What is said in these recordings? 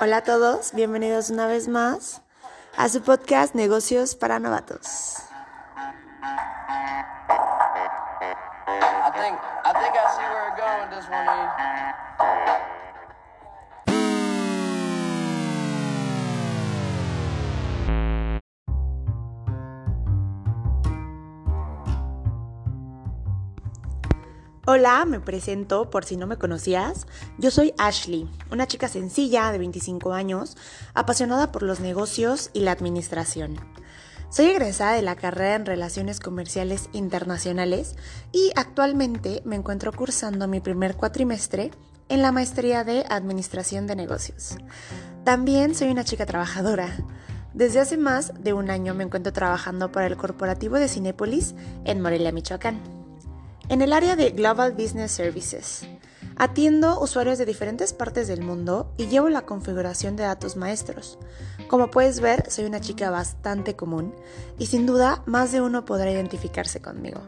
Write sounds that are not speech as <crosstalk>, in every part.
Hola a todos, bienvenidos una vez más a su podcast Negocios para Novatos. I think I think I Hola, me presento por si no me conocías. Yo soy Ashley, una chica sencilla de 25 años, apasionada por los negocios y la administración. Soy egresada de la carrera en Relaciones Comerciales Internacionales y actualmente me encuentro cursando mi primer cuatrimestre en la maestría de Administración de Negocios. También soy una chica trabajadora. Desde hace más de un año me encuentro trabajando para el corporativo de Cinépolis en Morelia, Michoacán. En el área de Global Business Services, atiendo usuarios de diferentes partes del mundo y llevo la configuración de datos maestros. Como puedes ver, soy una chica bastante común y sin duda más de uno podrá identificarse conmigo.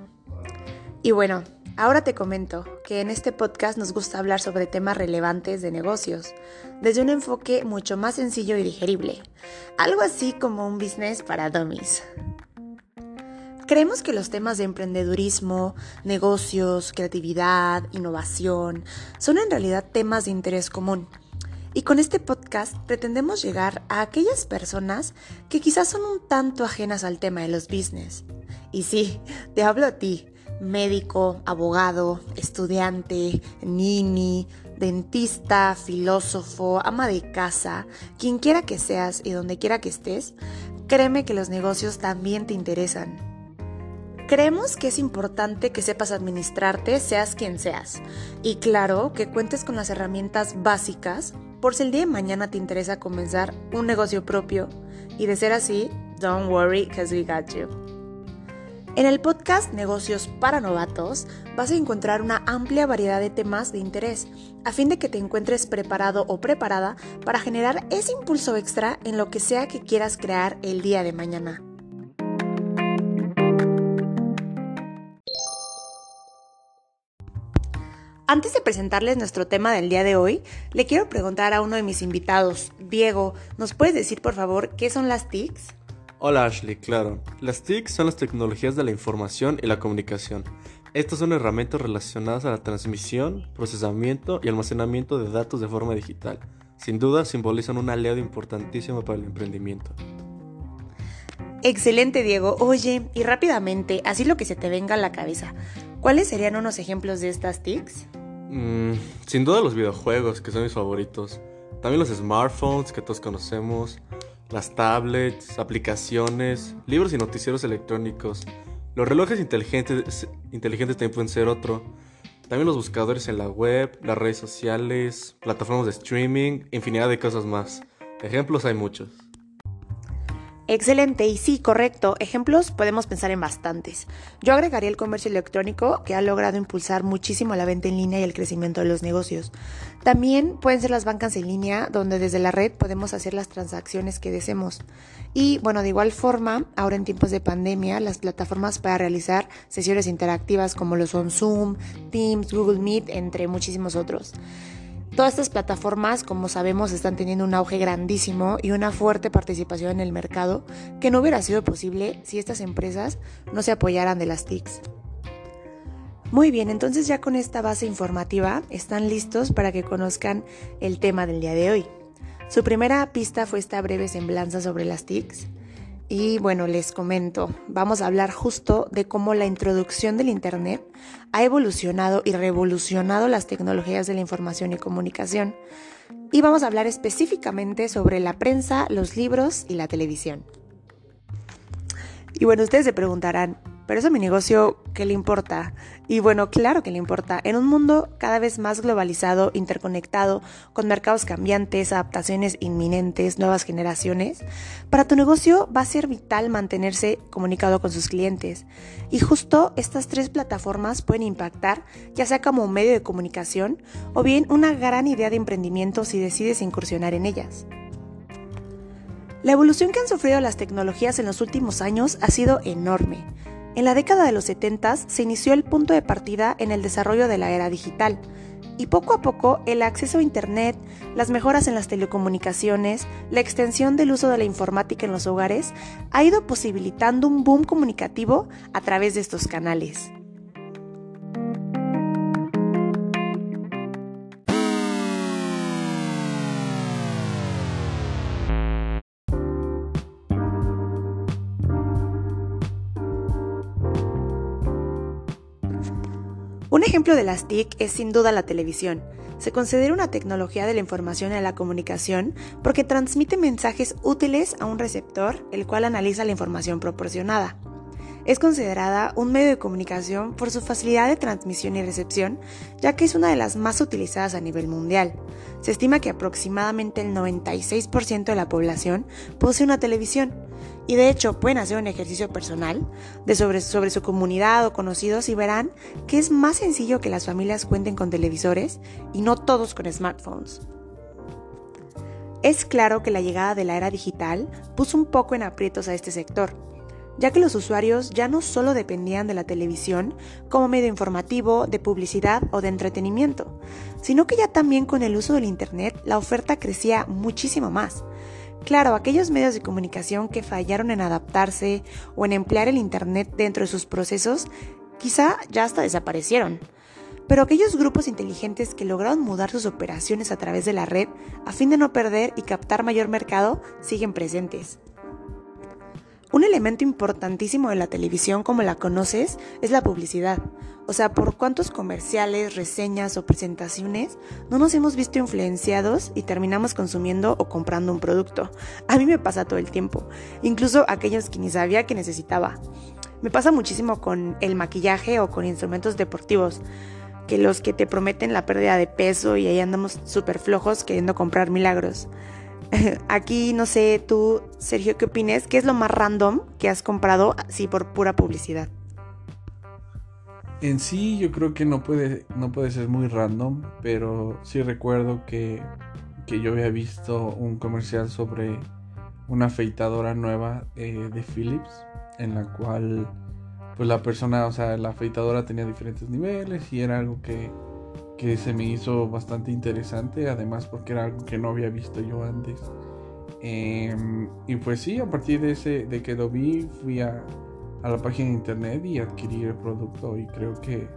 Y bueno, ahora te comento que en este podcast nos gusta hablar sobre temas relevantes de negocios, desde un enfoque mucho más sencillo y digerible, algo así como un business para dummies. Creemos que los temas de emprendedurismo, negocios, creatividad, innovación son en realidad temas de interés común. Y con este podcast pretendemos llegar a aquellas personas que quizás son un tanto ajenas al tema de los business. Y sí, te hablo a ti, médico, abogado, estudiante, nini, dentista, filósofo, ama de casa, quien quiera que seas y donde quiera que estés, créeme que los negocios también te interesan. Creemos que es importante que sepas administrarte, seas quien seas. Y claro, que cuentes con las herramientas básicas por si el día de mañana te interesa comenzar un negocio propio. Y de ser así, don't worry, cause we got you. En el podcast Negocios para Novatos vas a encontrar una amplia variedad de temas de interés, a fin de que te encuentres preparado o preparada para generar ese impulso extra en lo que sea que quieras crear el día de mañana. Antes de presentarles nuestro tema del día de hoy, le quiero preguntar a uno de mis invitados, Diego, ¿nos puedes decir por favor qué son las TICs? Hola Ashley, claro. Las TIC son las tecnologías de la información y la comunicación. Estas son herramientas relacionadas a la transmisión, procesamiento y almacenamiento de datos de forma digital. Sin duda simbolizan un aliado importantísimo para el emprendimiento. Excelente Diego. Oye, y rápidamente, así lo que se te venga a la cabeza, ¿cuáles serían unos ejemplos de estas TICs? Mm, sin duda los videojuegos, que son mis favoritos. También los smartphones, que todos conocemos. Las tablets, aplicaciones, libros y noticieros electrónicos. Los relojes inteligentes, inteligentes también pueden ser otro. También los buscadores en la web, las redes sociales, plataformas de streaming, infinidad de cosas más. Ejemplos hay muchos. Excelente, y sí, correcto. Ejemplos podemos pensar en bastantes. Yo agregaría el comercio electrónico, que ha logrado impulsar muchísimo la venta en línea y el crecimiento de los negocios. También pueden ser las bancas en línea, donde desde la red podemos hacer las transacciones que deseemos. Y bueno, de igual forma, ahora en tiempos de pandemia, las plataformas para realizar sesiones interactivas como lo son Zoom, Teams, Google Meet, entre muchísimos otros. Todas estas plataformas, como sabemos, están teniendo un auge grandísimo y una fuerte participación en el mercado que no hubiera sido posible si estas empresas no se apoyaran de las TICs. Muy bien, entonces ya con esta base informativa están listos para que conozcan el tema del día de hoy. Su primera pista fue esta breve semblanza sobre las TICs. Y bueno, les comento, vamos a hablar justo de cómo la introducción del Internet ha evolucionado y revolucionado las tecnologías de la información y comunicación. Y vamos a hablar específicamente sobre la prensa, los libros y la televisión. Y bueno, ustedes se preguntarán, pero eso mi negocio, ¿qué le importa? Y bueno, claro que le importa. En un mundo cada vez más globalizado, interconectado, con mercados cambiantes, adaptaciones inminentes, nuevas generaciones, para tu negocio va a ser vital mantenerse comunicado con sus clientes. Y justo estas tres plataformas pueden impactar, ya sea como medio de comunicación o bien una gran idea de emprendimiento si decides incursionar en ellas. La evolución que han sufrido las tecnologías en los últimos años ha sido enorme En la década de los 70 se inició el punto de partida en el desarrollo de la era digital, y poco a poco el acceso a Internet, las mejoras en las telecomunicaciones, la extensión del uso de la informática en los hogares ha ido posibilitando un boom comunicativo a través de estos canales. Ejemplo de las TIC es sin duda la televisión. Se considera una tecnología de la información y la comunicación porque transmite mensajes útiles a un receptor, el cual analiza la información proporcionada. Es considerada un medio de comunicación por su facilidad de transmisión y recepción, ya que es una de las más utilizadas a nivel mundial. Se estima que aproximadamente el 96% de la población posee una televisión, y de hecho pueden hacer un ejercicio personal de sobre, sobre su comunidad o conocidos y verán que es más sencillo que las familias cuenten con televisores y no todos con smartphones. Es claro que la llegada de la era digital puso un poco en aprietos a este sector, ya que los usuarios ya no solo dependían de la televisión como medio informativo, de publicidad o de entretenimiento, sino que ya también con el uso del Internet la oferta crecía muchísimo más. Claro, aquellos medios de comunicación que fallaron en adaptarse o en emplear el Internet dentro de sus procesos, quizá ya hasta desaparecieron. Pero aquellos grupos inteligentes que lograron mudar sus operaciones a través de la red a fin de no perder y captar mayor mercado siguen presentes. Un elemento importantísimo de la televisión como la conoces es la publicidad. O sea, por cuántos comerciales, reseñas o presentaciones no nos hemos visto influenciados y terminamos consumiendo o comprando un producto. A mí me pasa todo el tiempo, incluso aquellos que ni sabía que necesitaba. Me pasa muchísimo con el maquillaje o con instrumentos deportivos, que los que te prometen la pérdida de peso y ahí andamos súper flojos queriendo comprar milagros. <laughs> Aquí no sé tú, Sergio, ¿qué opines? ¿Qué es lo más random que has comprado así por pura publicidad? En sí yo creo que no puede, no puede ser muy random, pero sí recuerdo que, que yo había visto un comercial sobre una afeitadora nueva eh, de Philips, en la cual pues la persona, o sea, la afeitadora tenía diferentes niveles y era algo que que se me hizo bastante interesante, además porque era algo que no había visto yo antes. Em, y pues sí, a partir de, ese, de que lo vi, fui a, a la página de internet y adquirí el producto y creo que,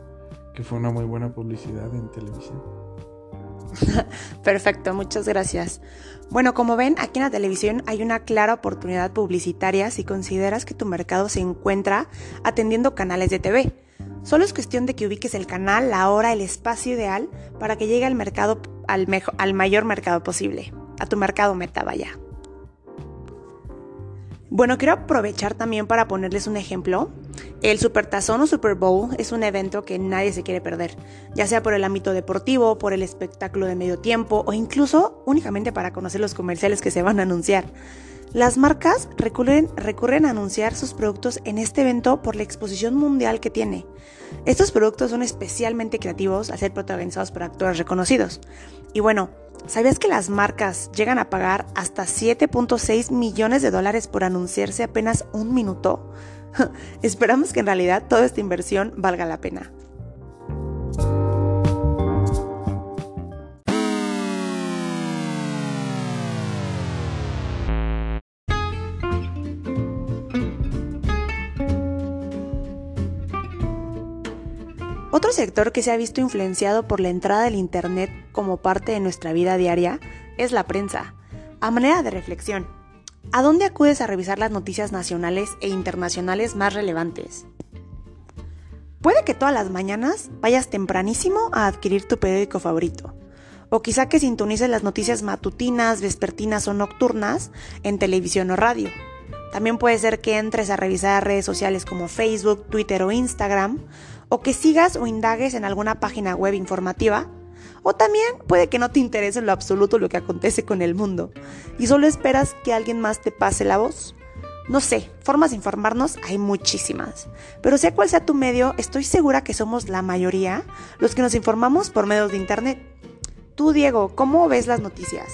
que fue una muy buena publicidad en televisión. <laughs> Perfecto, muchas gracias. Bueno, como ven, aquí en la televisión hay una clara oportunidad publicitaria si consideras que tu mercado se encuentra atendiendo canales de TV. Solo es cuestión de que ubiques el canal, la hora, el espacio ideal para que llegue al mercado, al, mayor mercado posible, a tu mercado meta, vaya. Bueno, quiero aprovechar también para ponerles un ejemplo. El Supertazón o Super Bowl es un evento que nadie se quiere perder, ya sea por el ámbito deportivo, por el espectáculo de medio tiempo o incluso únicamente para conocer los comerciales que se van a anunciar. Las marcas recurren, a anunciar sus productos en este evento por la exposición mundial que tiene. Estos productos son especialmente creativos al ser protagonizados por actores reconocidos. Y bueno, ¿sabías que las marcas llegan a pagar hasta 7.6 millones de dólares por anunciarse apenas un minuto? <laughs> Esperamos que en realidad toda esta inversión valga la pena. Otro sector que se ha visto influenciado por la entrada del Internet como parte de nuestra vida diaria es la prensa. A manera de reflexión, ¿a dónde acudes a revisar las noticias nacionales e internacionales más relevantes? Puede que todas las mañanas vayas tempranísimo a adquirir tu periódico favorito, o quizá que sintonices las noticias matutinas, vespertinas o nocturnas en televisión o radio. También puede ser que entres a revisar redes sociales como Facebook, Twitter o Instagram, o que sigas o indagues en alguna página web informativa, o también puede que no te interese en lo absoluto lo que acontece con el mundo y solo esperas que alguien más te pase la voz. No sé, formas de informarnos hay muchísimas, pero sea cual sea tu medio, estoy segura que somos la mayoría los que nos informamos por medios de internet. Tú, Diego, ¿cómo ves las noticias?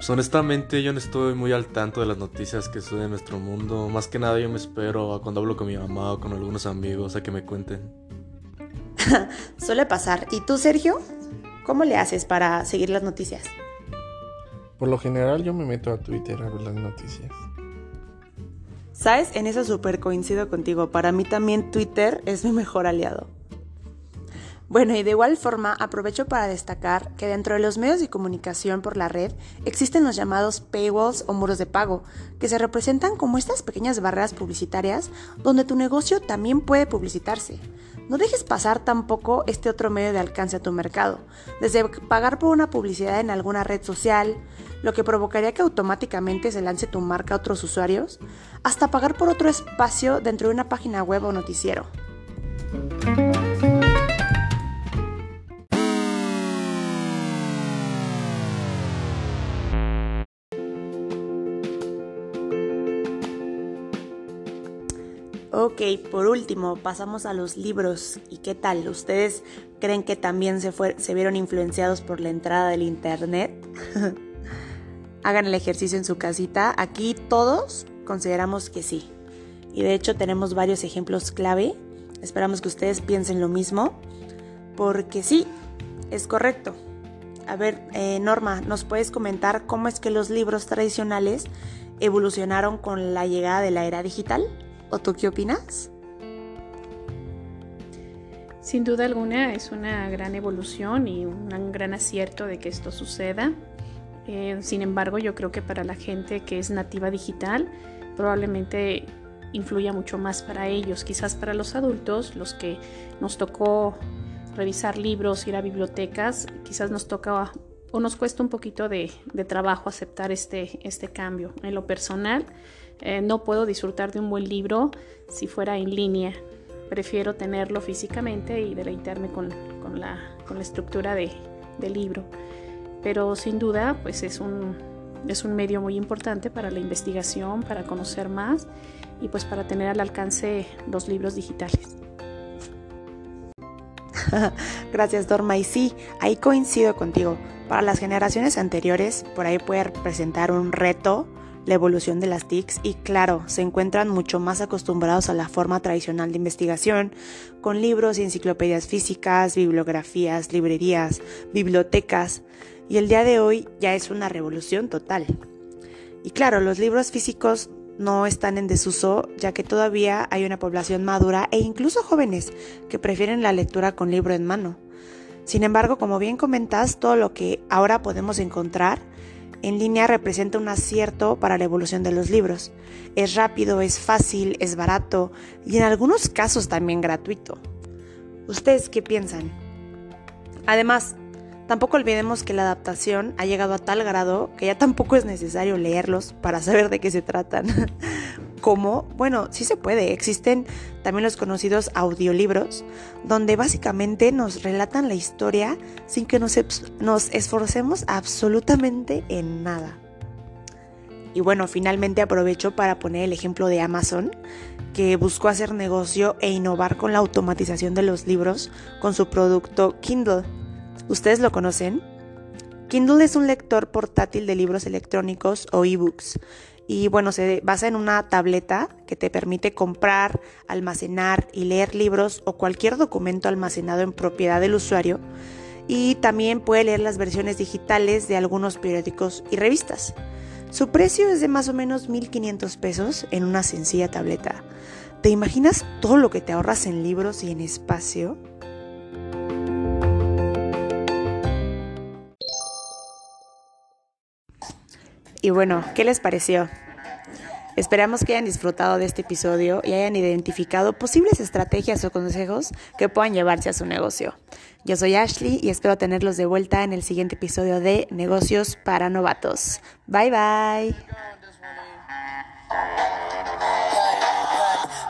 Pues honestamente yo no estoy muy al tanto de las noticias que suceden en nuestro mundo. Más que nada yo me espero a cuando hablo con mi mamá o con algunos amigos a que me cuenten. <laughs> Suele pasar. ¿Y tú, Sergio? ¿Cómo le haces para seguir las noticias? Por lo general yo me meto a Twitter a ver las noticias. ¿Sabes? En eso súper coincido contigo. Para mí también Twitter es mi mejor aliado. Bueno, y de igual forma aprovecho para destacar que dentro de los medios de comunicación por la red existen los llamados paywalls o muros de pago, que se representan como estas pequeñas barreras publicitarias donde tu negocio también puede publicitarse. No dejes pasar tampoco este otro medio de alcance a tu mercado, desde pagar por una publicidad en alguna red social, lo que provocaría que automáticamente se lance tu marca a otros usuarios, hasta pagar por otro espacio dentro de una página web o noticiero. Ok, por último, pasamos a los libros. ¿Y qué tal? ¿Ustedes creen que también se, vieron influenciados por la entrada del Internet? <laughs> Hagan el ejercicio en su casita. Aquí todos consideramos que sí. Y de hecho tenemos varios ejemplos clave. Esperamos que ustedes piensen lo mismo. Porque sí, es correcto. A ver, eh, Norma, ¿nos puedes comentar cómo es que los libros tradicionales evolucionaron con la llegada de la era digital? ¿O tú qué opinas? Sin duda alguna es una gran evolución y un gran acierto de que esto suceda. Eh, sin embargo, yo creo que para la gente que es nativa digital, probablemente influya mucho más para ellos. Quizás para los adultos, los que nos tocó revisar libros, ir a bibliotecas, quizás nos toca o nos cuesta un poquito de, de trabajo aceptar este, este cambio. En lo personal, eh, no puedo disfrutar de un buen libro si fuera en línea. Prefiero tenerlo físicamente y deleitarme con, con, la, con la, estructura de, del libro. Pero sin duda, pues es un, es un medio muy importante para la investigación, para conocer más y pues para tener al alcance los libros digitales. <laughs> Gracias, Dorma. Y sí, ahí coincido contigo. Para las generaciones anteriores, por ahí puede representar un reto la evolución de las TICs y claro, se encuentran mucho más acostumbrados a la forma tradicional de investigación, con libros y enciclopedias físicas, bibliografías, librerías, bibliotecas, y el día de hoy ya es una revolución total. Y claro, los libros físicos no están en desuso, ya que todavía hay una población madura e incluso jóvenes que prefieren la lectura con libro en mano. Sin embargo, como bien comentas, todo lo que ahora podemos encontrar en línea representa un acierto para la evolución de los libros. Es rápido, es fácil, es barato y en algunos casos también gratuito. ¿Ustedes qué piensan? Además, tampoco olvidemos que la adaptación ha llegado a tal grado que ya tampoco es necesario leerlos para saber de qué se tratan. <laughs> ¿Cómo? Bueno, sí se puede. Existen también los conocidos audiolibros, donde básicamente nos relatan la historia sin que nos, nos esforcemos absolutamente en nada. Y bueno, finalmente aprovecho para poner el ejemplo de Amazon, que buscó hacer negocio e innovar con la automatización de los libros con su producto Kindle. ¿Ustedes lo conocen? Kindle es un lector portátil de libros electrónicos o ebooks y bueno, se basa en una tableta que te permite comprar, almacenar y leer libros o cualquier documento almacenado en propiedad del usuario y también puede leer las versiones digitales de algunos periódicos y revistas. Su precio es de más o menos 1.500 pesos en una sencilla tableta. ¿Te imaginas todo lo que te ahorras en libros y en espacio? Y bueno, ¿qué les pareció? Esperamos que hayan disfrutado de este episodio y hayan identificado posibles estrategias o consejos que puedan llevarse a su negocio. Yo soy Ashley y espero tenerlos de vuelta en el siguiente episodio de Negocios para Novatos. Bye bye.